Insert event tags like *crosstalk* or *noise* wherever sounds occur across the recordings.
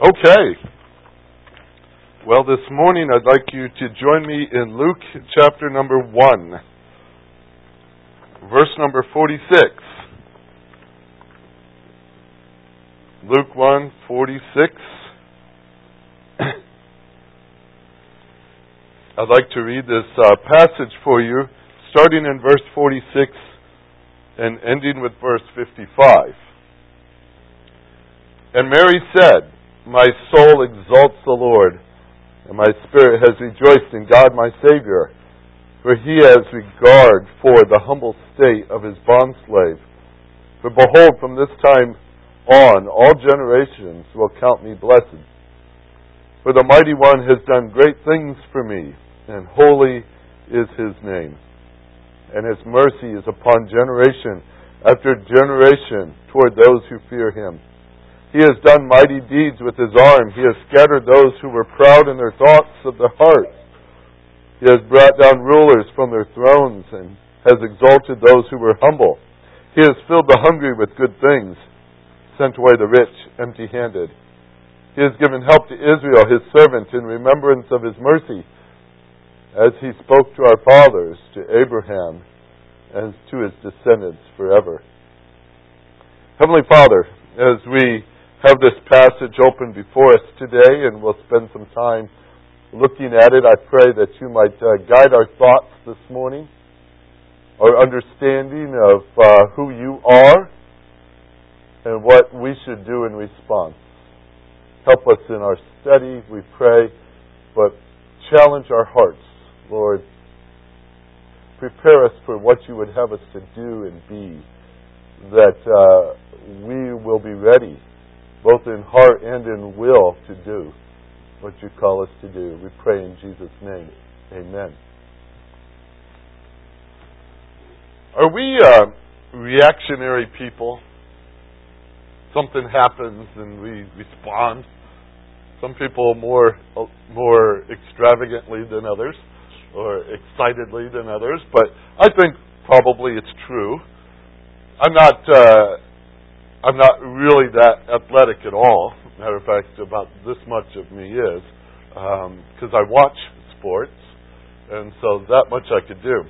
Okay. Well, this morning I'd like you to join me in Luke chapter number 1, verse number 46. Luke 1, 46. *coughs* I'd like to read this uh, passage for you, starting in verse 46 and ending with verse 55. And Mary said, my soul exalts the Lord, and my spirit has rejoiced in God my Savior, for he has regard for the humble state of his bondslave. For behold, from this time on, all generations will count me blessed. For the mighty one has done great things for me, and holy is his name. And his mercy is upon generation after generation toward those who fear him. He has done mighty deeds with his arm. He has scattered those who were proud in their thoughts of the heart. He has brought down rulers from their thrones and has exalted those who were humble. He has filled the hungry with good things, sent away the rich empty handed. He has given help to Israel, his servant, in remembrance of his mercy, as he spoke to our fathers, to Abraham, and to his descendants forever. Heavenly Father, as we have this passage open before us today, and we'll spend some time looking at it. I pray that you might uh, guide our thoughts this morning, our understanding of uh, who you are, and what we should do in response. Help us in our study, we pray, but challenge our hearts, Lord. Prepare us for what you would have us to do and be, that uh, we will be ready both in heart and in will, to do what you call us to do. We pray in Jesus' name. Amen. Are we uh, reactionary people? Something happens and we respond. Some people more more extravagantly than others, or excitedly than others. But I think probably it's true. I'm not. Uh, I'm not really that athletic at all. Matter of fact, about this much of me is because um, I watch sports, and so that much I could do.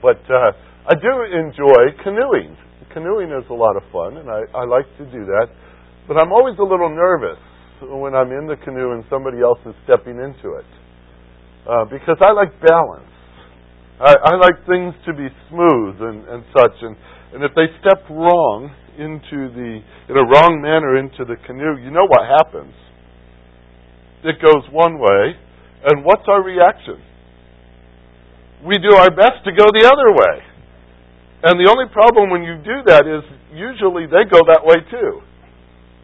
But uh, I do enjoy canoeing. Canoeing is a lot of fun, and I, I like to do that. But I'm always a little nervous when I'm in the canoe and somebody else is stepping into it uh, because I like balance. I, I like things to be smooth and, and such, and and if they step wrong, into the in a wrong manner into the canoe, you know what happens. It goes one way, and what's our reaction? We do our best to go the other way. And the only problem when you do that is usually they go that way too.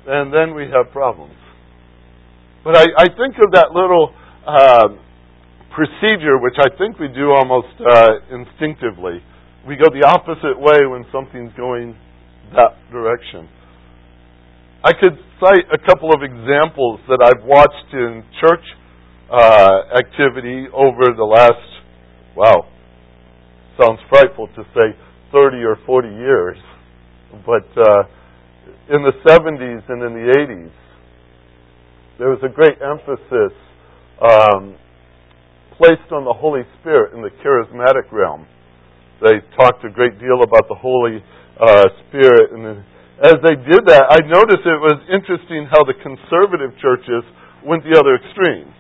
And then we have problems. But I, I think of that little uh, procedure, which I think we do almost uh, instinctively. We go the opposite way when something's going that direction. I could cite a couple of examples that I've watched in church uh, activity over the last, wow, sounds frightful to say 30 or 40 years, but uh, in the 70s and in the 80s, there was a great emphasis um, placed on the Holy Spirit in the charismatic realm. They talked a great deal about the Holy uh, spirit. And as they did that, I noticed it was interesting how the conservative churches went the other extreme.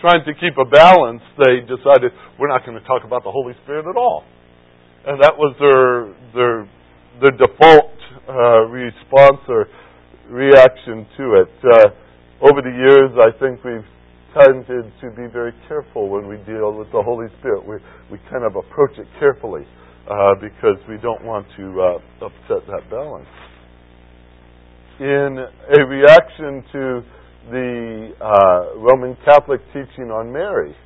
Trying to keep a balance, they decided we're not going to talk about the Holy Spirit at all, and that was their their their default uh, response or reaction to it. Uh, over the years, I think we've tended to be very careful when we deal with the Holy Spirit. We we kind of approach it carefully uh, because we don't want to uh, upset that balance. In a reaction to the uh, Roman Catholic teaching on Mary,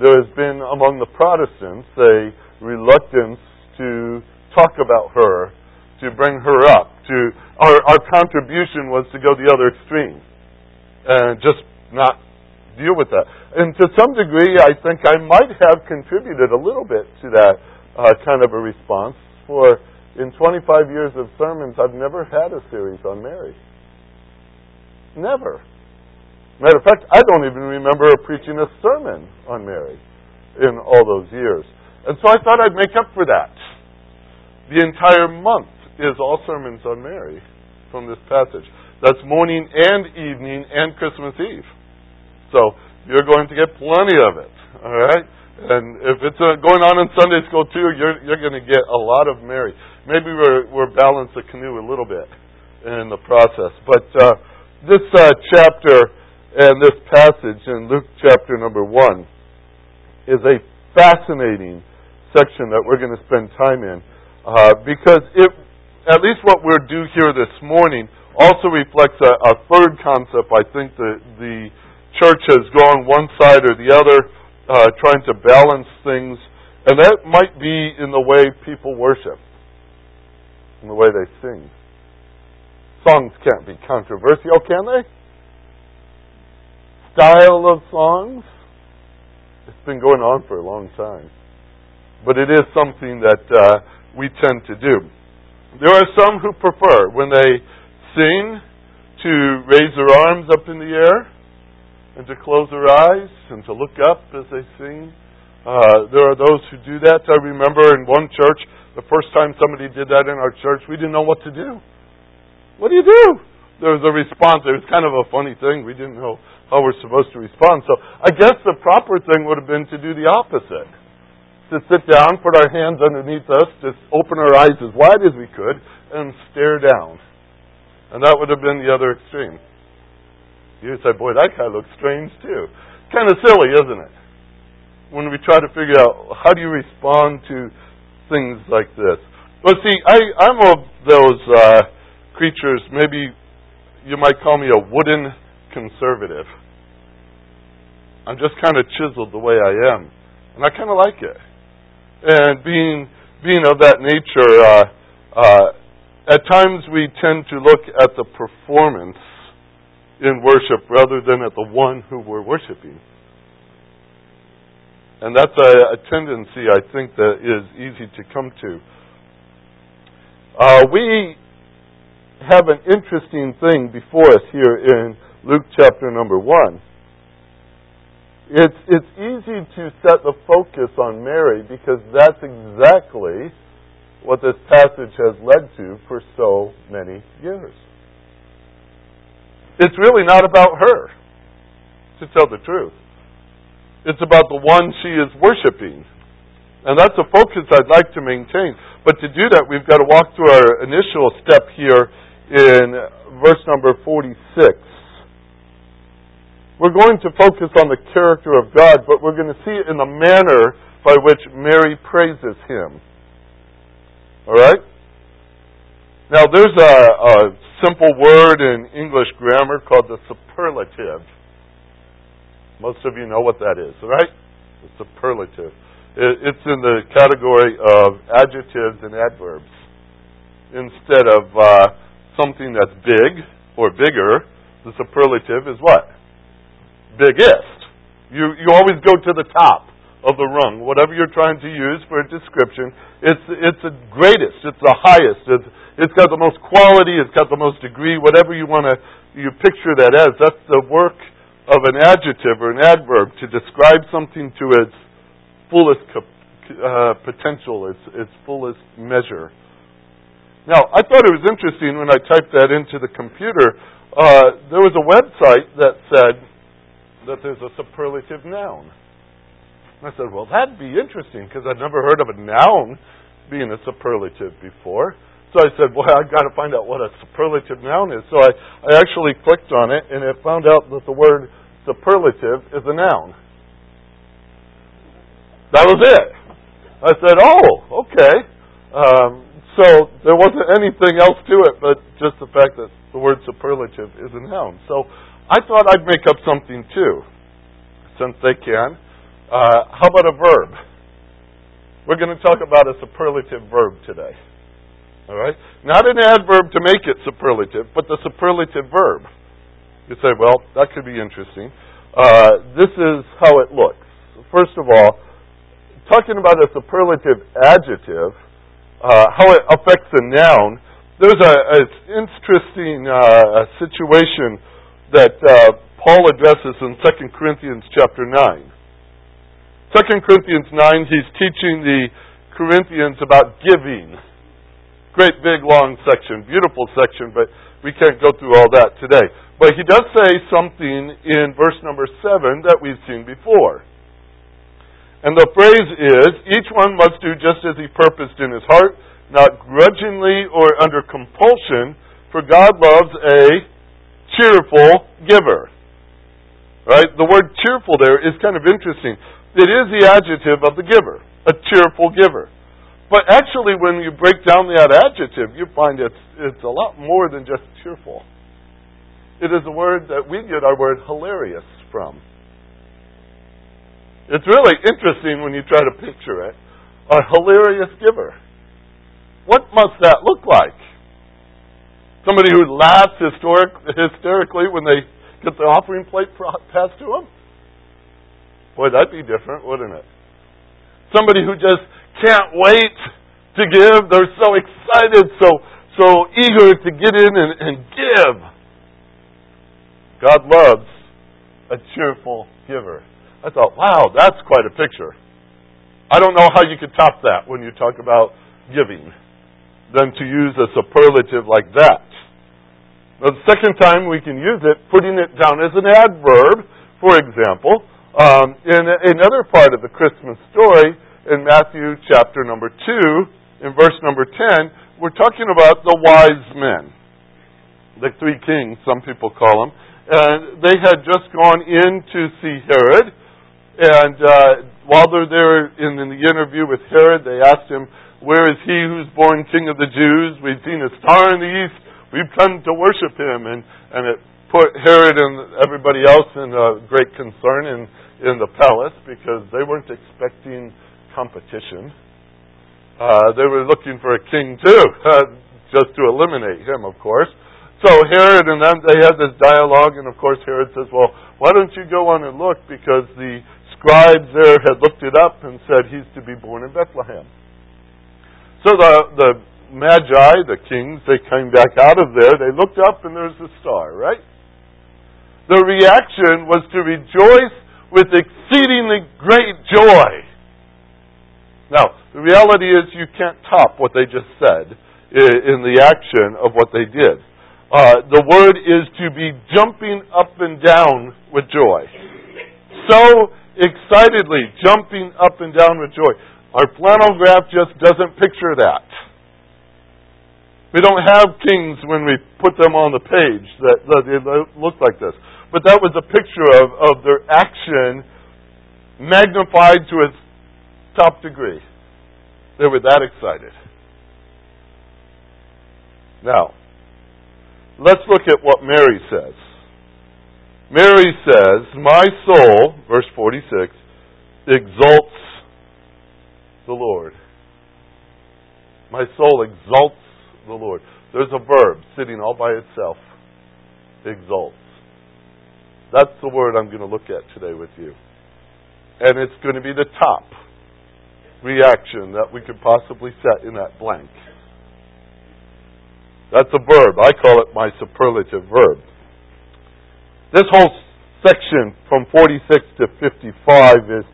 there has been among the Protestants a reluctance to talk about her, to bring her up. To our, our contribution was to go the other extreme and just not deal with that. And to some degree, I think I might have contributed a little bit to that uh, kind of a response. For in 25 years of sermons, I've never had a series on Mary. Never. Matter of fact, I don't even remember preaching a sermon on Mary in all those years. And so I thought I'd make up for that. The entire month is all sermons on Mary from this passage. That's morning and evening and Christmas Eve. So you're going to get plenty of it. All right? And if it's uh, going on in Sunday school too, you're, you're going to get a lot of Mary. Maybe we're, we're balance the canoe a little bit in the process. But uh, this uh, chapter and this passage in Luke chapter number 1 is a fascinating section that we're going to spend time in uh, because it, at least what we're due here this morning, also reflects a, a third concept I think that the church has gone one side or the other, uh, trying to balance things, and that might be in the way people worship, in the way they sing. Songs can't be controversial, can they? Style of songs? It's been going on for a long time. But it is something that uh, we tend to do. There are some who prefer when they sing to raise their arms up in the air and to close their eyes and to look up as they sing. Uh, there are those who do that. I remember in one church, the first time somebody did that in our church, we didn't know what to do. What do you do? There was a response. It was kind of a funny thing. We didn't know how we're supposed to respond. So I guess the proper thing would have been to do the opposite. To sit down, put our hands underneath us, just open our eyes as wide as we could, and stare down. And that would have been the other extreme. You say, boy, that guy looks strange too. Kind of silly, isn't it? When we try to figure out how do you respond to things like this. Well, see, I, I'm of those uh, creatures, maybe you might call me a wooden conservative. I'm just kind of chiseled the way I am. And I kind of like it. And being, being of that nature, uh, uh, at times we tend to look at the performance in worship rather than at the one who we're worshiping. And that's a, a tendency I think that is easy to come to. Uh, we have an interesting thing before us here in Luke chapter number 1. It's, it's easy to set the focus on Mary because that's exactly what this passage has led to for so many years. It's really not about her, to tell the truth. It's about the one she is worshiping. And that's a focus I'd like to maintain. But to do that, we've got to walk through our initial step here in verse number 46. We're going to focus on the character of God, but we're going to see it in the manner by which Mary praises Him. All right? Now, there's a, a simple word in English grammar called the superlative. Most of you know what that is, right? The superlative. It's in the category of adjectives and adverbs. Instead of uh, something that's big or bigger, the superlative is what? Biggest. You, you always go to the top of the rung, whatever you're trying to use for a description, it's, it's the greatest, it's the highest, it's, it's got the most quality, it's got the most degree, whatever you want to, you picture that as. That's the work of an adjective or an adverb to describe something to its fullest uh, potential, its, its fullest measure. Now, I thought it was interesting when I typed that into the computer. Uh, there was a website that said that there's a superlative noun. I said, well, that'd be interesting because I'd never heard of a noun being a superlative before. So I said, well, *laughs* I've got to find out what a superlative noun is. So I, I actually clicked on it and it found out that the word superlative is a noun. That was it. I said, oh, okay. Um, so there wasn't anything else to it but just the fact that the word superlative is a noun. So I thought I'd make up something too, since they can. Uh, how about a verb? We're going to talk about a superlative verb today. All right? Not an adverb to make it superlative, but the superlative verb. You say, well, that could be interesting. Uh, this is how it looks. First of all, talking about a superlative adjective, uh, how it affects a noun, there's an interesting uh, situation that uh, Paul addresses in 2 Corinthians chapter 9. 2 Corinthians 9, he's teaching the Corinthians about giving. Great big long section, beautiful section, but we can't go through all that today. But he does say something in verse number 7 that we've seen before. And the phrase is, each one must do just as he purposed in his heart, not grudgingly or under compulsion, for God loves a cheerful giver. Right? The word cheerful there is kind of interesting. It is the adjective of the giver, a cheerful giver. But actually, when you break down that adjective, you find it's, it's a lot more than just cheerful. It is a word that we get our word hilarious from. It's really interesting when you try to picture it. A hilarious giver. What must that look like? Somebody who laughs historic, hysterically when they get the offering plate passed to them? Boy, that'd be different, wouldn't it? Somebody who just can't wait to give. They're so excited, so so eager to get in and, and give. God loves a cheerful giver. I thought, wow, that's quite a picture. I don't know how you could top that when you talk about giving, than to use a superlative like that. Now, The second time we can use it, putting it down as an adverb, for example, um, in another part of the Christmas story, in Matthew chapter number 2, in verse number 10, we're talking about the wise men. The three kings, some people call them. And they had just gone in to see Herod. And uh, while they're there in, in the interview with Herod, they asked him, Where is he who's born king of the Jews? We've seen a star in the east We've come to worship him. And, and it put Herod and everybody else in a great concern in, in the palace because they weren't expecting competition. Uh, they were looking for a king too, *laughs* uh, just to eliminate him, of course. So Herod and them, they had this dialogue, and of course Herod says, well, why don't you go on and look? Because the scribes there had looked it up and said he's to be born in Bethlehem. So the, the magi, the kings, they came back out of there. They looked up and there's a star, right? The reaction was to rejoice with exceedingly great joy. Now, the reality is you can't top what they just said in the action of what they did. Uh, the word is to be jumping up and down with joy. So excitedly jumping up and down with joy. Our flannel graph just doesn't picture that. We don't have kings when we put them on the page that, that look like this. But that was a picture of, of their action magnified to its top degree. They were that excited. Now, let's look at what Mary says. Mary says, My soul, verse 46, exalts the Lord. My soul exalts the Lord. There's a verb sitting all by itself. Exalts. That's the word I'm going to look at today with you. And it's going to be the top reaction that we could possibly set in that blank. That's a verb. I call it my superlative verb. This whole section from 46 to 55 is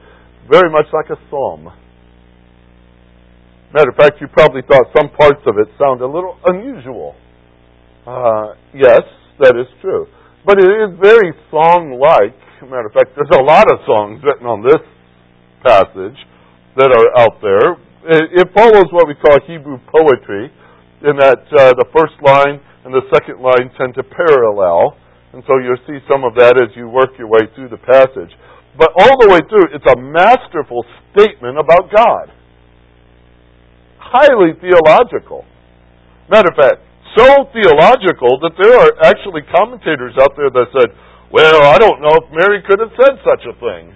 very much like a psalm. Matter of fact, you probably thought some parts of it sound a little unusual. Uh, yes, that is true. But it is very song like. Matter of fact, there's a lot of songs written on this passage that are out there. It, it follows what we call Hebrew poetry, in that uh, the first line and the second line tend to parallel. And so you'll see some of that as you work your way through the passage. But all the way through, it's a masterful statement about God highly theological. Matter of fact, so theological that there are actually commentators out there that said, well, I don't know if Mary could have said such a thing.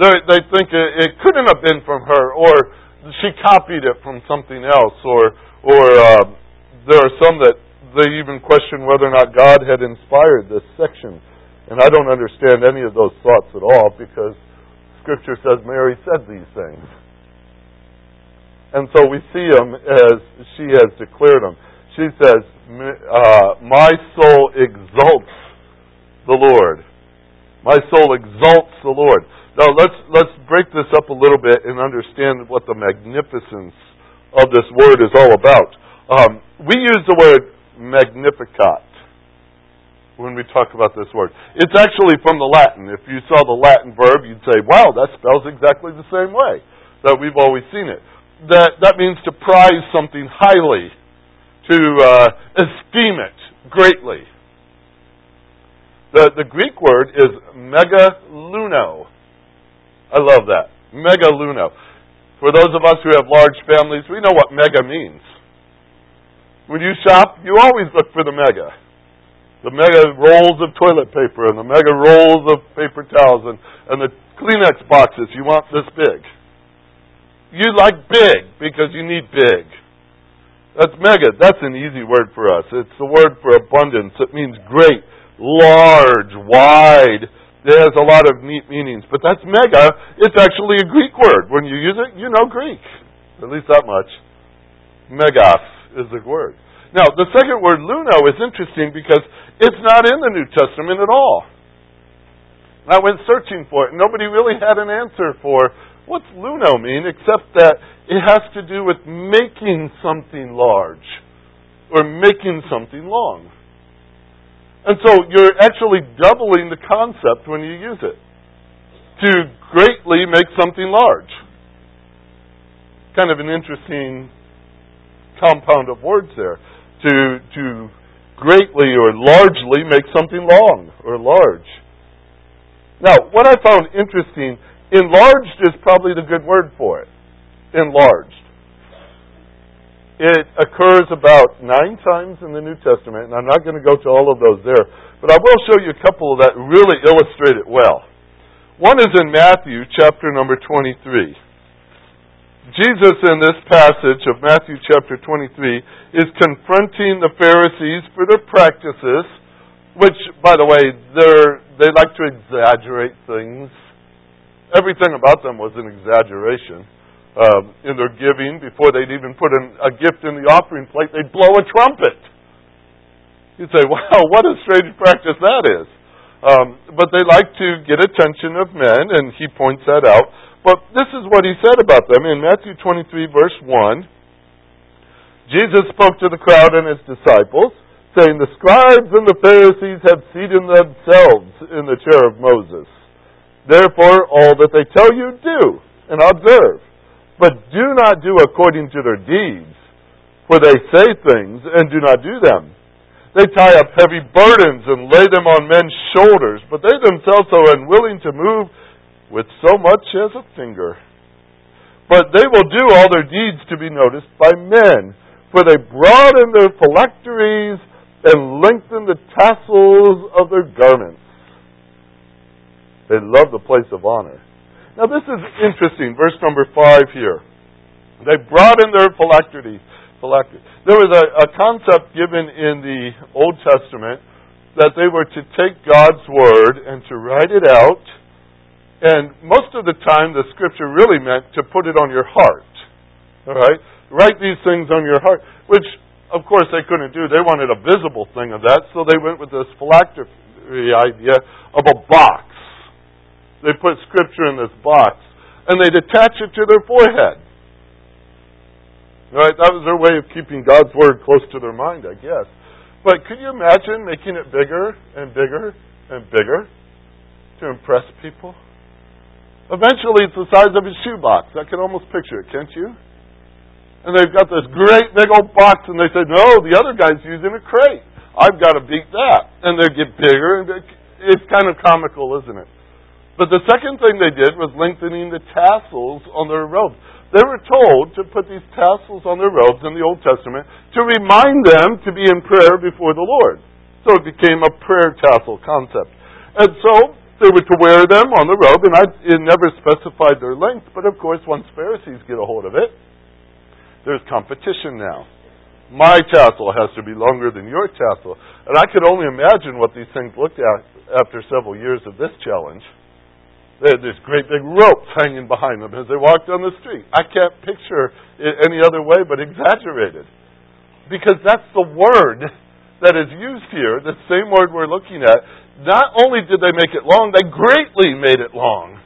They, they think it, it couldn't have been from her, or she copied it from something else, or, or uh, there are some that they even question whether or not God had inspired this section. And I don't understand any of those thoughts at all because Scripture says Mary said these things. And so we see them as she has declared them. she says, uh, My soul exalts the Lord. My soul exalts the Lord. Now let's let's break this up a little bit and understand what the magnificence of this word is all about. Um, we use the word magnificat when we talk about this word. It's actually from the Latin. If you saw the Latin verb, you'd say, "Wow, that spells exactly the same way that we've always seen it." That that means to prize something highly to uh, esteem it greatly. The, the Greek word is megaluno. I love that. Megaluno. For those of us who have large families, we know what mega means. When you shop, you always look for the mega. The mega rolls of toilet paper and the mega rolls of paper towels and, and the Kleenex boxes. You want this big. You like big because you need big. That's mega. That's an easy word for us. It's the word for abundance. It means great, large, wide. It has a lot of neat meanings. But that's mega. It's actually a Greek word. When you use it, you know Greek. At least that much. Megas is the word. Now, the second word, luno, is interesting because it's not in the New Testament at all. I went searching for it. Nobody really had an answer for what's luno mean except that it has to do with making something large or making something long. And so you're actually doubling the concept when you use it. To greatly make something large. Kind of an interesting compound of words there. To, to greatly or largely make something long or large. Now, what I found interesting, enlarged is probably the good word for it enlarged. It occurs about nine times in the New Testament, and I'm not going to go to all of those there, but I will show you a couple that really illustrate it well. One is in Matthew chapter number 23. Jesus, in this passage of Matthew chapter 23, is confronting the Pharisees for their practices, which, by the way, they like to exaggerate things. Everything about them was an exaggeration um, in their giving, before they'd even put a gift in the offering plate, they'd blow a trumpet. You'd say, *laughs* wow, what a strange practice that is. Um, but they like to get attention of men, and he points that out. But this is what he said about them in Matthew 23, verse 1. Jesus spoke to the crowd and his disciples, saying, The scribes and the Pharisees have seated themselves in the chair of Moses. Therefore, all that they tell you, do and observe. But do not do according to their deeds, for they say things and do not do them. They tie up heavy burdens and lay them on men's shoulders, but they themselves are unwilling to move with so much as a finger. But they will do all their deeds to be noticed by men, for they broaden their phylacteries and lengthen the tassels of their garments. They love the place of honor now this is interesting. Verse number five here. They brought in their phylacteries. There was a, a concept given in the Old Testament that they were to take God's word and to write it out. And most of the time, the scripture really meant to put it on your heart. All right? Write these things on your heart, which, of course, they couldn't do. They wanted a visible thing of that, so they went with this phylactery idea of a box they put scripture in this box and they'd attach it to their forehead. Right? That was their way of keeping God's word close to their mind, I guess. But could you imagine making it bigger and bigger and bigger to impress people? Eventually, it's the size of a shoebox. I can almost picture it, can't you? And they've got this great big old box, and they say, "No, the other guy's using a crate. I've got to beat that." And they get bigger, and it's kind of comical, isn't it? But the second thing they did was lengthening the tassels on their robes. They were told to put these tassels on their robes in the Old Testament to remind them to be in prayer before the Lord. So it became a prayer tassel concept. And so they were to wear them on the robe, and I, it never specified their length, but of course, once Pharisees get a hold of it, there's competition now. My tassel has to be longer than your tassel. And I could only imagine what these things looked at after several years of this challenge. They had this great big ropes hanging behind them as they walked down the street. I can't picture it any other way but exaggerated. because that's the word that is used here, the same word we're looking at. Not only did they make it long, they greatly made it long.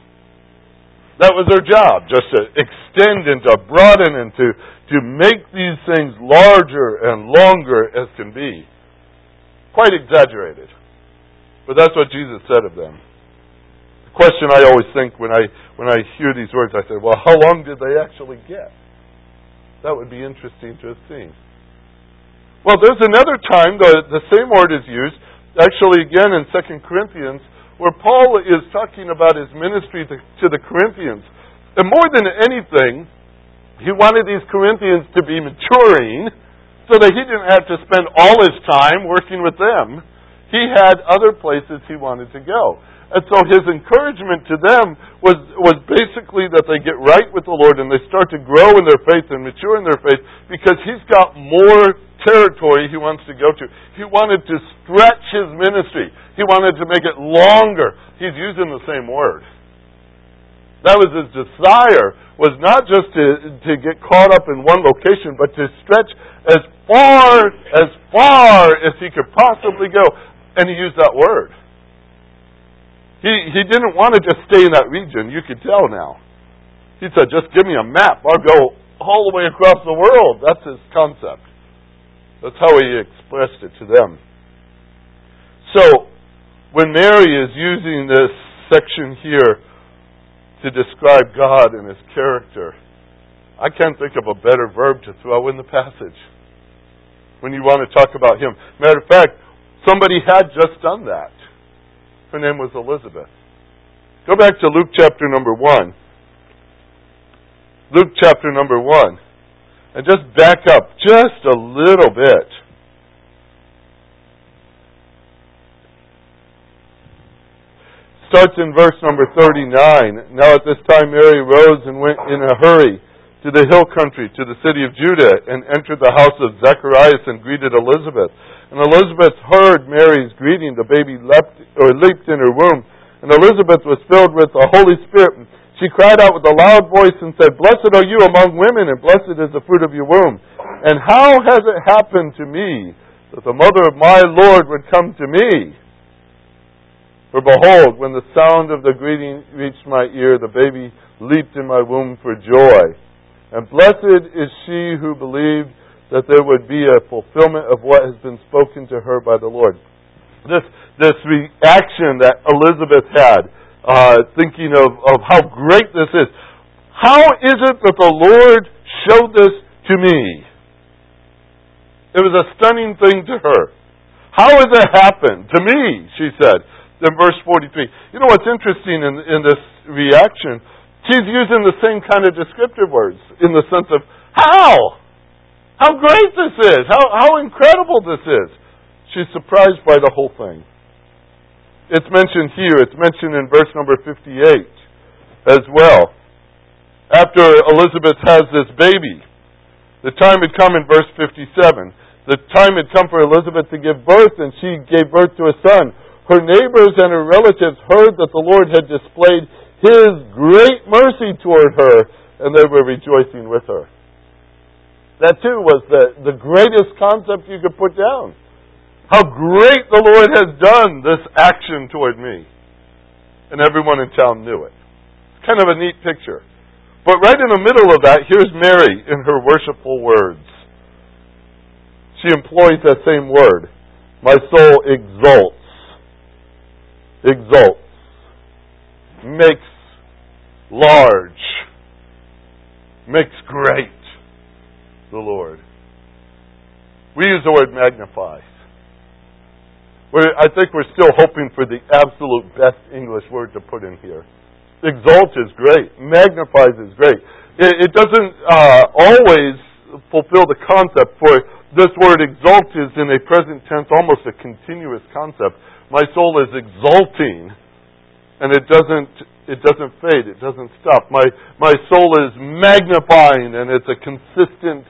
That was their job, just to extend and to broaden and to, to make these things larger and longer as can be. Quite exaggerated. But that's what Jesus said of them. Question I always think when I when I hear these words, I say, well, how long did they actually get? That would be interesting to have seen. Well, there's another time the, the same word is used, actually again in Second Corinthians, where Paul is talking about his ministry to, to the Corinthians. And more than anything, he wanted these Corinthians to be maturing so that he didn't have to spend all his time working with them. He had other places he wanted to go. And so his encouragement to them was, was basically that they get right with the Lord and they start to grow in their faith and mature in their faith because he's got more territory he wants to go to. He wanted to stretch his ministry. He wanted to make it longer. He's using the same word. That was his desire, was not just to, to get caught up in one location, but to stretch as far, as far as he could possibly go. And he used that word. He, he didn't want to just stay in that region. You could tell now. He said, just give me a map. I'll go all the way across the world. That's his concept. That's how he expressed it to them. So, when Mary is using this section here to describe God and his character, I can't think of a better verb to throw in the passage when you want to talk about him. Matter of fact, somebody had just done that. Her name was Elizabeth. Go back to Luke chapter number 1. Luke chapter number 1 and just back up just a little bit. Starts in verse number 39. Now at this time Mary rose and went in a hurry to the hill country, to the city of Judah, and entered the house of Zacharias and greeted Elizabeth. And Elizabeth heard Mary's greeting. The baby leapt, or leaped in her womb. And Elizabeth was filled with the Holy Spirit she cried out with a loud voice and said, Blessed are you among women, and blessed is the fruit of your womb. And how has it happened to me that the mother of my Lord would come to me? For behold, when the sound of the greeting reached my ear, the baby leaped in my womb for joy. And blessed is she who believed that there would be a fulfillment of what has been spoken to her by the Lord. This, this reaction that Elizabeth had uh, thinking of, of how great this is. How is it that the Lord showed this to me? It was a stunning thing to her. How has it happened? To me, she said in verse 43. You know what's interesting in, in this reaction? She's using the same kind of descriptive words in the sense of, how? How great this is! How, how incredible this is! She's surprised by the whole thing. It's mentioned here. It's mentioned in verse number 58 as well. After Elizabeth has this baby, the time had come in verse 57. The time had come for Elizabeth to give birth, and she gave birth to a son. Her neighbors and her relatives heard that the Lord had displayed His great mercy toward her, and they were rejoicing with her. That too was the, the greatest concept you could put down how great the Lord has done this action toward me. And everyone in town knew it. It's kind of a neat picture. But right in the middle of that, here's Mary in her worshipful words. She employs that same word. My soul exults. Exults. Makes large. Makes great the Lord. We use the word magnify. We're, I think we're still hoping for the absolute best English word to put in here. Exalt is great. Magnifies is great. It, it doesn't uh, always fulfill the concept, for this word exalt is in a present tense almost a continuous concept. My soul is exalting, and it doesn't it doesn't fade. It doesn't stop. My my soul is magnifying, and it's a consistent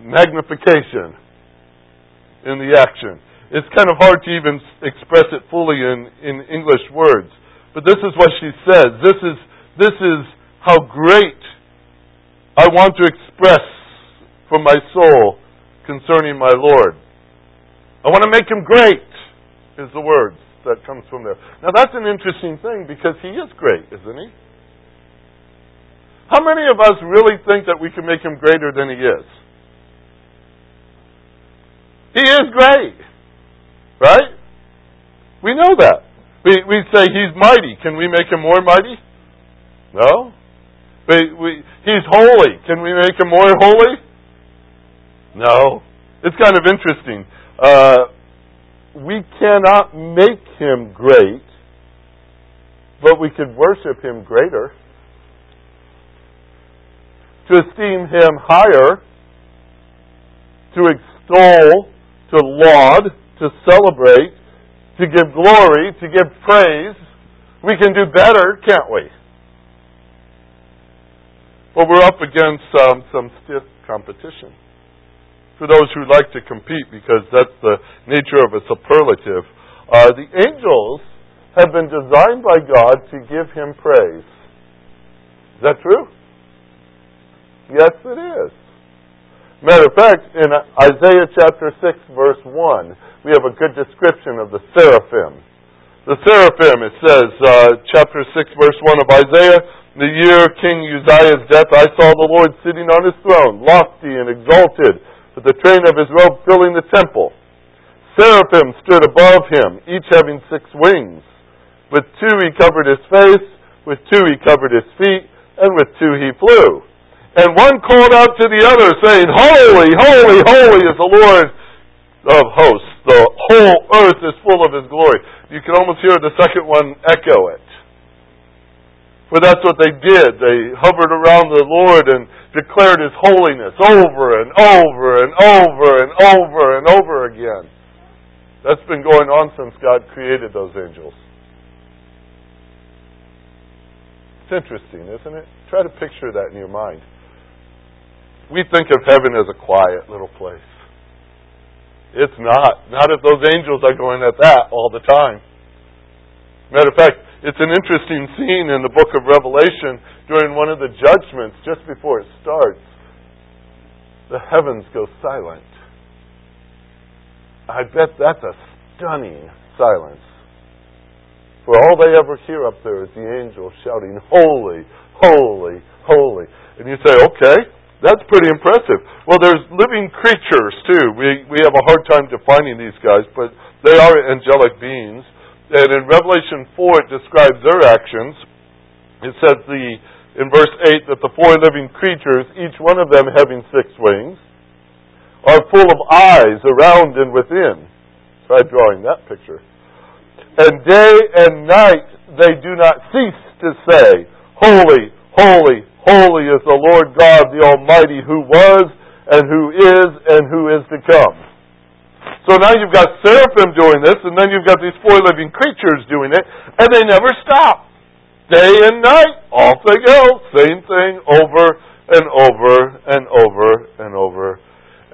magnification in the action it's kind of hard to even express it fully in, in English words. But this is what she says. This is, this is how great I want to express from my soul concerning my Lord. I want to make him great, is the words that comes from there. Now that's an interesting thing because he is great, isn't he? How many of us really think that we can make him greater than he is? He is great. Right? We know that. We, we say he's mighty. Can we make him more mighty? No. We, we, he's holy. Can we make him more holy? No. It's kind of interesting. Uh, we cannot make him great, but we could worship him greater. To esteem him higher, to extol, to laud, to celebrate, to give glory, to give praise. We can do better, can't we? But we're up against um, some stiff competition. For those who like to compete, because that's the nature of a superlative, uh, the angels have been designed by God to give Him praise. Is that true? Yes, it is. Matter of fact, in Isaiah chapter 6, verse 1, we have a good description of the seraphim. The seraphim, it says, uh, chapter 6, verse 1 of Isaiah, the year King Uzziah's death, I saw the Lord sitting on his throne, lofty and exalted, with the train of his robe filling the temple. Seraphim stood above him, each having six wings. With two he covered his face, with two he covered his feet, and with two he flew. And one called out to the other, saying, Holy, holy, holy is the Lord of hosts. The whole earth is full of His glory. You can almost hear the second one echo it. For that's what they did. They hovered around the Lord and declared His holiness over and over and over and over and over again. That's been going on since God created those angels. It's interesting, isn't it? Try to picture that in your mind. We think of heaven as a quiet little place. It's not. Not if those angels are going at that all the time. Matter of fact, it's an interesting scene in the book of Revelation during one of the judgments just before it starts. The heavens go silent. I bet that's a stunning silence. For all they ever hear up there is the angels shouting, Holy, holy, holy. And you say, okay, that's pretty impressive. Well, there's living creatures too. We we have a hard time defining these guys, but they are angelic beings. And in Revelation four, it describes their actions. It says the in verse eight that the four living creatures, each one of them having six wings, are full of eyes around and within. Try drawing that picture. And day and night they do not cease to say, Holy, holy, Holy is the Lord God, the Almighty, who was, and who is, and who is to come. So now you've got seraphim doing this, and then you've got these four living creatures doing it, and they never stop. Day and night, off they go. Same thing over and over and over and over.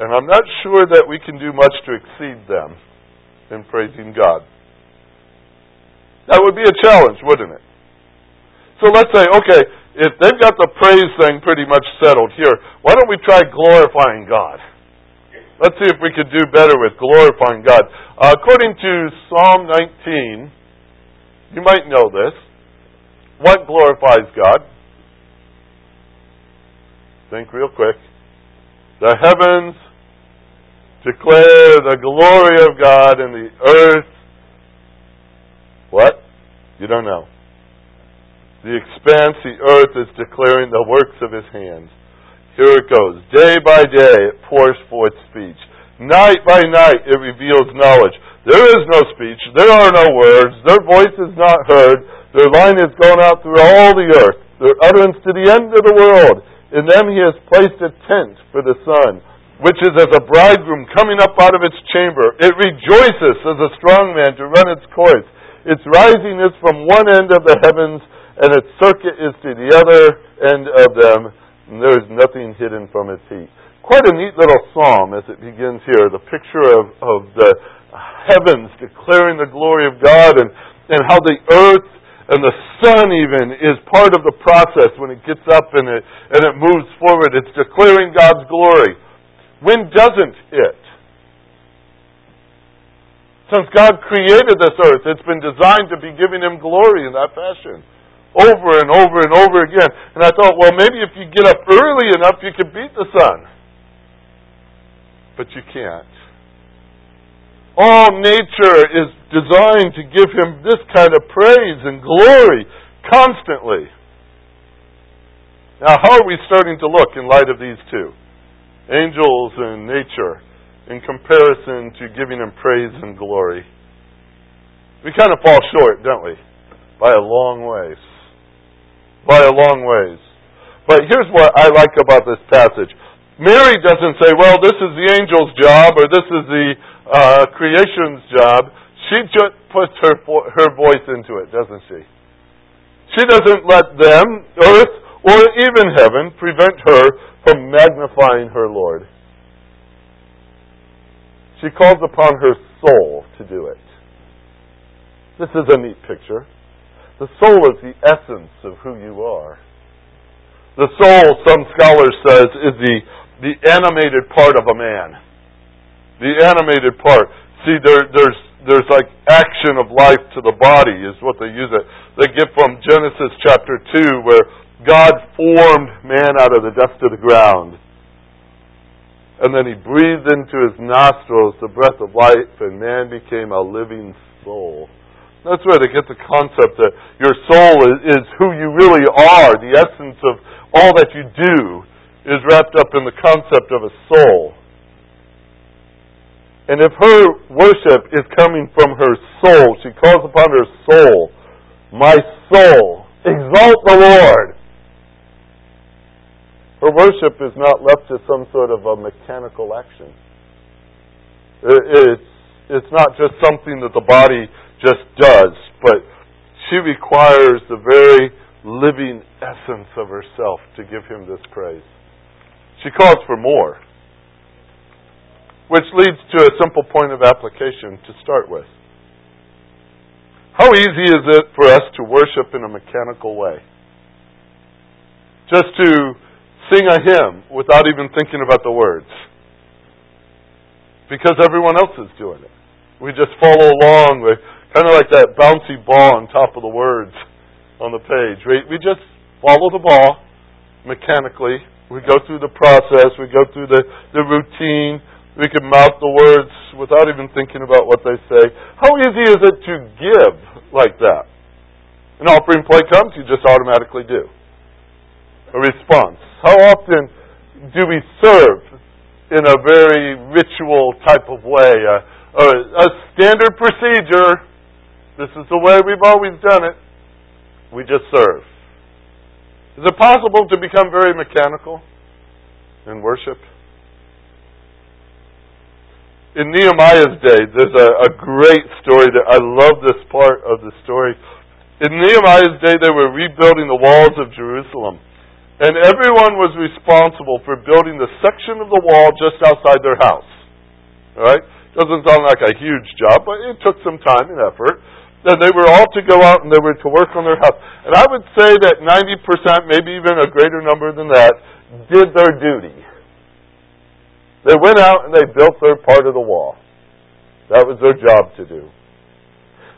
And I'm not sure that we can do much to exceed them in praising God. That would be a challenge, wouldn't it? So let's say, okay, if they've got the praise thing pretty much settled here, why don't we try glorifying God? Let's see if we could do better with glorifying God. Uh, according to Psalm 19, you might know this. What glorifies God? Think real quick. The heavens declare the glory of God, and the earth. What? You don't know. The expanse, the earth, is declaring the works of his hands. Here it goes. Day by day, it pours forth speech. Night by night, it reveals knowledge. There is no speech. There are no words. Their voice is not heard. Their line has gone out through all the earth. Their utterance to the end of the world. In them he has placed a tent for the sun, which is as a bridegroom coming up out of its chamber. It rejoices as a strong man to run its course. Its rising is from one end of the heavens and its circuit is to the other end of them, and there is nothing hidden from its heat. Quite a neat little psalm as it begins here, the picture of, of the heavens declaring the glory of God and, and how the earth and the sun even is part of the process when it gets up and it, and it moves forward. It's declaring God's glory. When doesn't it? Since God created this earth, it's been designed to be giving Him glory in that fashion. Over and over and over again. And I thought, well, maybe if you get up early enough, you can beat the sun. But you can't. All nature is designed to give Him this kind of praise and glory constantly. Now, how are we starting to look in light of these two? Angels and nature in comparison to giving him praise and glory. We kind of fall short, don't we? By a long ways. By a long ways. But here's what I like about this passage. Mary doesn't say, well, this is the angel's job or this is the uh, creation's job. She just puts her, her voice into it, doesn't she? She doesn't let them, earth, or even heaven, prevent her from magnifying her Lord. She calls upon her soul to do it. This is a neat picture. The soul is the essence of who you are. The soul, some scholars says, is the, the animated part of a man. The animated part. See, there, there's, there's like action of life to the body is what they use it. They get from Genesis chapter 2 where God formed man out of the dust of the ground and then he breathed into his nostrils the breath of life, and man became a living soul. That's where they get the concept that your soul is, is who you really are. The essence of all that you do is wrapped up in the concept of a soul. And if her worship is coming from her soul, she calls upon her soul, My soul, exalt the Lord. Her worship is not left to some sort of a mechanical action. It's, it's not just something that the body just does, but she requires the very living essence of herself to give him this praise. She calls for more, which leads to a simple point of application to start with. How easy is it for us to worship in a mechanical way? Just to sing a hymn without even thinking about the words. Because everyone else is doing it. We just follow along with kind of like that bouncy ball on top of the words on the page. We, we just follow the ball mechanically. We go through the process. We go through the, the routine. We can mouth the words without even thinking about what they say. How easy is it to give like that? An offering plate comes, you just automatically do. A response. How often do we serve in a very ritual type of way? A, a, a standard procedure. This is the way we've always done it. We just serve. Is it possible to become very mechanical in worship? In Nehemiah's day, there's a, a great story that I love this part of the story. In Nehemiah's day, they were rebuilding the walls of Jerusalem. And everyone was responsible for building the section of the wall just outside their house. All right? Doesn't sound like a huge job, but it took some time and effort. Then they were all to go out and they were to work on their house. And I would say that 90%, maybe even a greater number than that, did their duty. They went out and they built their part of the wall. That was their job to do.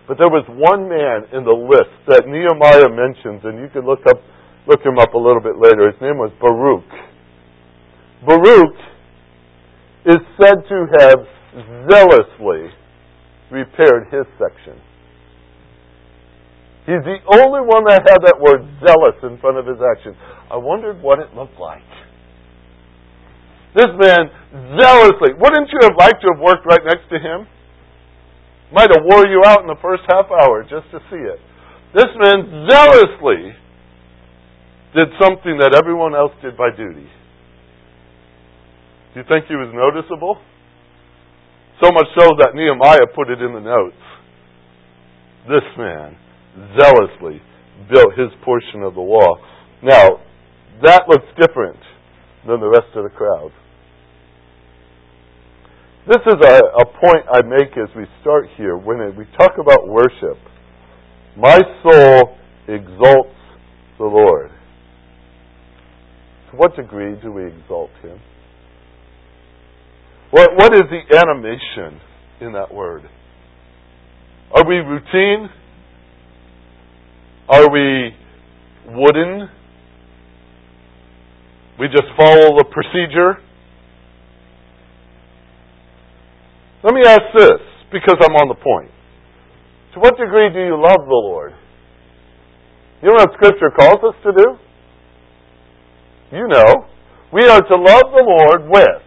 But there was one man in the list that Nehemiah mentions, and you can look up look him up a little bit later. His name was Baruch. Baruch is said to have zealously repaired his section. He's the only one that had that word zealous in front of his action. I wondered what it looked like. This man zealously, wouldn't you have liked to have worked right next to him? Might have wore you out in the first half hour just to see it. This man zealously did something that everyone else did by duty. Do you think he was noticeable? So much so that Nehemiah put it in the notes. This man zealously built his portion of the wall. Now, that looks different than the rest of the crowd. This is a, a point I make as we start here. When we talk about worship, my soul exalts the Lord. To what degree do we exalt Him? What, what is the animation in that word? Are we routine? Are we wooden? We just follow the procedure? Let me ask this, because I'm on the point. To what degree do you love the Lord? You know what Scripture calls us to do? You know. We are to love the Lord with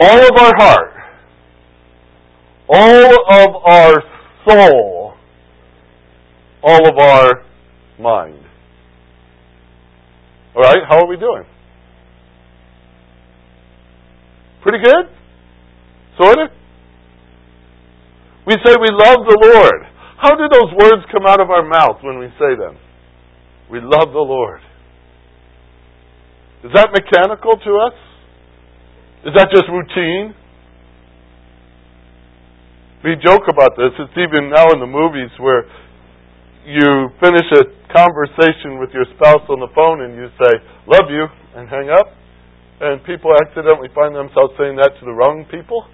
all of our heart, all of our soul, all of our mind. All right, how are we doing? Pretty good? Sort of? We say we love the Lord. How do those words come out of our mouth when we say them? We love the Lord. Is that mechanical to us? Is that just routine? We joke about this. It's even now in the movies where you finish a conversation with your spouse on the phone and you say, Love you, and hang up. And people accidentally find themselves saying that to the wrong people.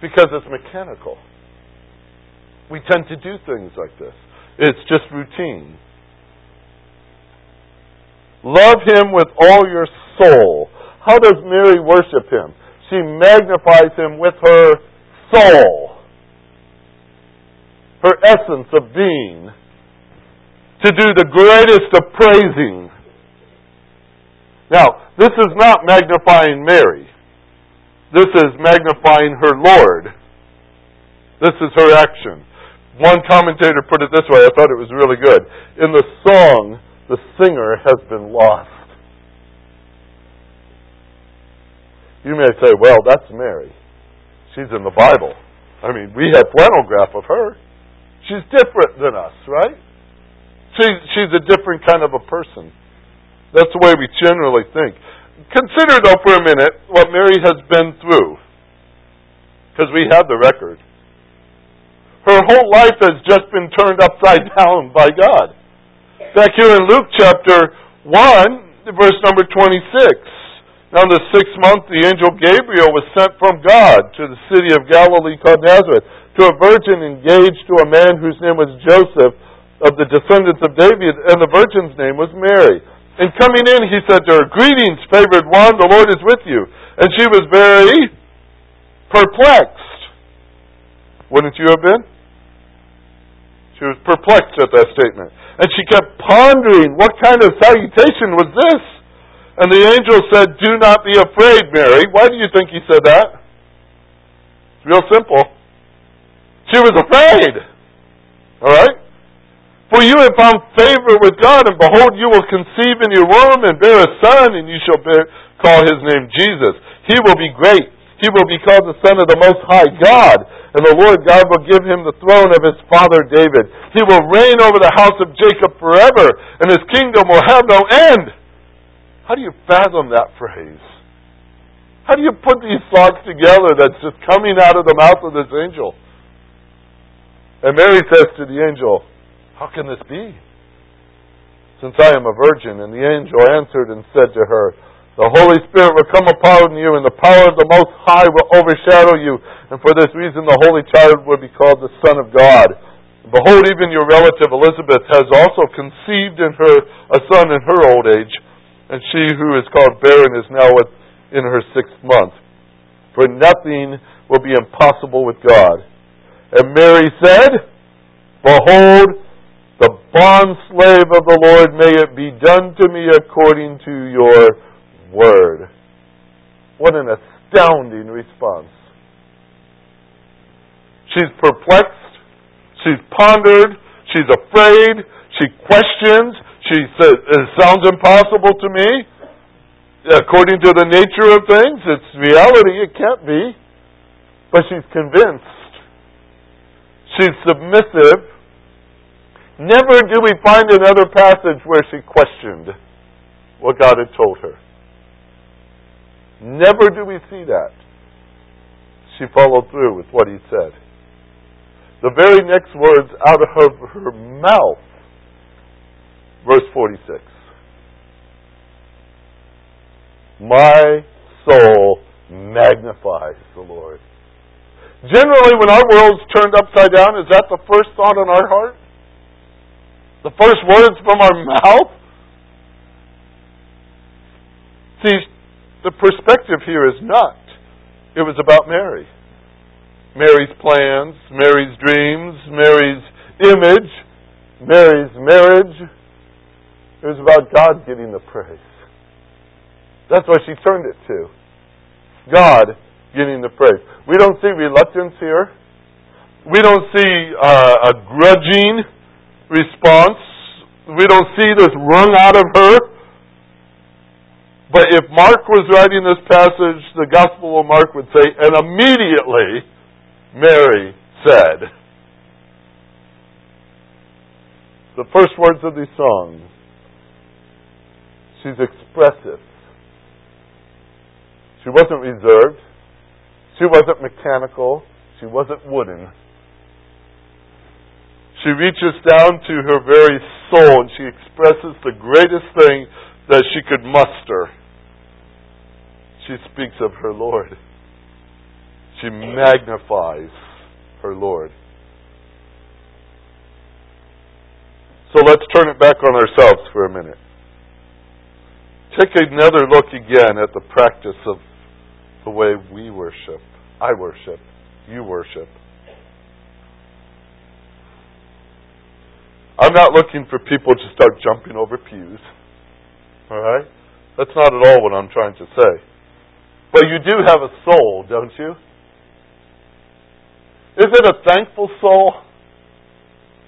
Because it's mechanical. We tend to do things like this. It's just routine. Love him with all your soul. How does Mary worship him? She magnifies him with her soul, her essence of being, to do the greatest of praising. Now, this is not magnifying Mary. This is magnifying her Lord. This is her action. One commentator put it this way, I thought it was really good. In the song, the singer has been lost. You may say, well, that's Mary. She's in the Bible. I mean, we have flannel graph of her. She's different than us, right? She, she's a different kind of a person. That's the way we generally think. Consider, though, for a minute what Mary has been through. Because we have the record. Her whole life has just been turned upside *laughs* down by God. Back here in Luke chapter 1, verse number 26. Now, in the sixth month, the angel Gabriel was sent from God to the city of Galilee called Nazareth to a virgin engaged to a man whose name was Joseph of the descendants of David, and the virgin's name was Mary. And coming in, he said to her, Greetings, favored one, the Lord is with you. And she was very perplexed. Wouldn't you have been? She was perplexed at that statement. And she kept pondering, what kind of salutation was this? And the angel said, Do not be afraid, Mary. Why do you think he said that? It's real simple. She was afraid. All right? For you have found favor with God, and behold, you will conceive in your womb and bear a son, and you shall bear, call his name Jesus. He will be great. He will be called the Son of the Most High God and the Lord God will give him the throne of his father David. He will reign over the house of Jacob forever, and his kingdom will have no end. How do you fathom that phrase? How do you put these thoughts together that's just coming out of the mouth of this angel? And Mary says to the angel, How can this be? Since I am a virgin. And the angel answered and said to her, the Holy Spirit will come upon you, and the power of the Most High will overshadow you. And for this reason, the Holy Child will be called the Son of God. Behold, even your relative Elizabeth has also conceived in her a son in her old age, and she who is called barren is now in her sixth month. For nothing will be impossible with God. And Mary said, Behold, the bond slave of the Lord, may it be done to me according to your word. What an astounding response. She's perplexed. She's pondered. She's afraid. She questions. She says, It sounds impossible to me. According to the nature of things, it's reality. It can't be. But she's convinced. She's submissive. Never do we find another passage where she questioned what God had told her. Never do we see that. She followed through with what he said. The very next words out of her mouth, verse 46. My soul magnifies the Lord. Generally, when our world's turned upside down, is that the first thought in our heart? The first words from our mouth? See, the perspective here is not. It was about Mary. Mary's plans, Mary's dreams, Mary's image, Mary's marriage. It was about God getting the praise. That's what she turned it to. God getting the praise. We don't see reluctance here. We don't see uh, a grudging response. We don't see this wrung out of her. But if Mark was writing this passage, the Gospel of Mark would say, and immediately Mary said. The first words of these songs. She's expressive. She wasn't reserved. She wasn't mechanical. She wasn't wooden. She reaches down to her very soul and she expresses the greatest thing that she could muster. She speaks of her Lord. She magnifies her Lord. So let's turn it back on ourselves for a minute. Take another look again at the practice of the way we worship. I worship. You worship. I'm not looking for people to start jumping over pews. All right? That's not at all what I'm trying to say. But you do have a soul, don't you? Is it a thankful soul?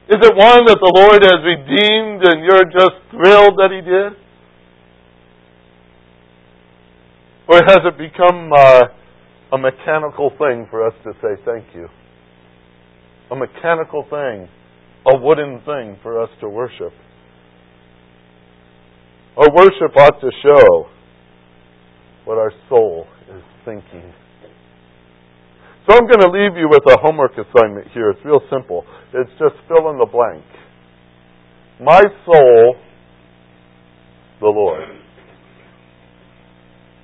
Is it one that the Lord has redeemed and you're just thrilled that He did? Or has it become uh, a mechanical thing for us to say thank you? A mechanical thing, a wooden thing for us to worship. Our worship ought to show what our soul is thinking. So I'm going to leave you with a homework assignment here. It's real simple. It's just fill in the blank. My soul, the Lord.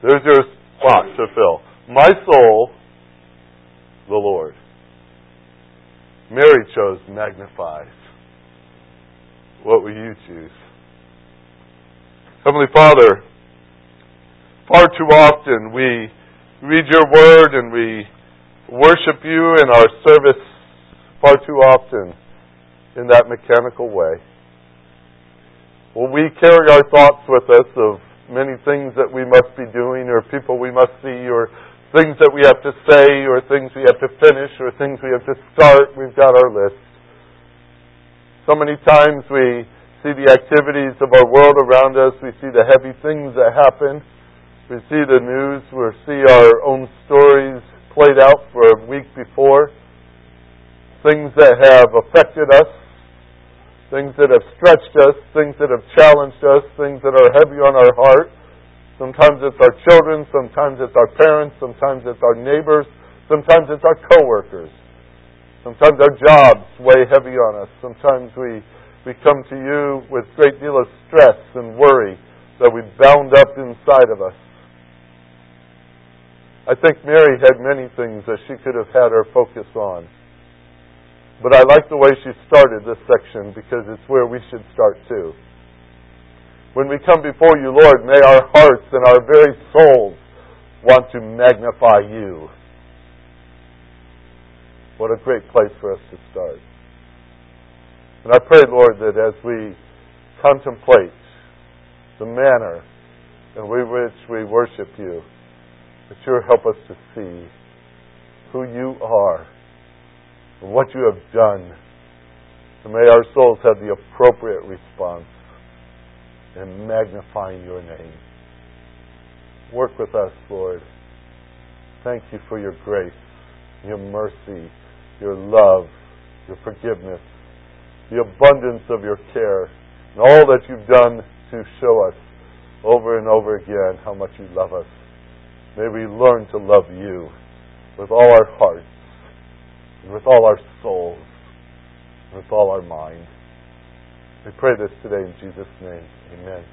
There's your spot to fill. My soul, the Lord. Mary chose magnifies. What will you choose? Heavenly Father, far too often we read your word and we worship you in our service far too often in that mechanical way. Well, we carry our thoughts with us of many things that we must be doing or people we must see or things that we have to say or things we have to finish or things we have to start. We've got our list. So many times we see the activities of our world around us. We see the heavy things that happen. We see the news. We see our own stories played out for a week before. Things that have affected us things that have stretched us, things that have challenged us, things that are heavy on our heart. Sometimes it's our children, sometimes it's our parents, sometimes it's our neighbors, sometimes it's our coworkers. Sometimes our jobs weigh heavy on us. Sometimes we, we come to you with a great deal of stress and worry that we bound up inside of us. I think Mary had many things that she could have had her focus on. But I like the way she started this section because it's where we should start too. When we come before you, Lord, may our hearts and our very souls want to magnify you. What a great place for us to start. And I pray, Lord, that as we contemplate the manner in which we worship you, that you'll help us to see who you are what you have done. And may our souls have the appropriate response in magnifying your name. Work with us, Lord. Thank you for your grace, your mercy, your love, your forgiveness, the abundance of your care, and all that you've done to show us over and over again how much you love us. May we learn to love you with all our hearts with all our souls, with all our mind. We pray this today in Jesus' name. Amen.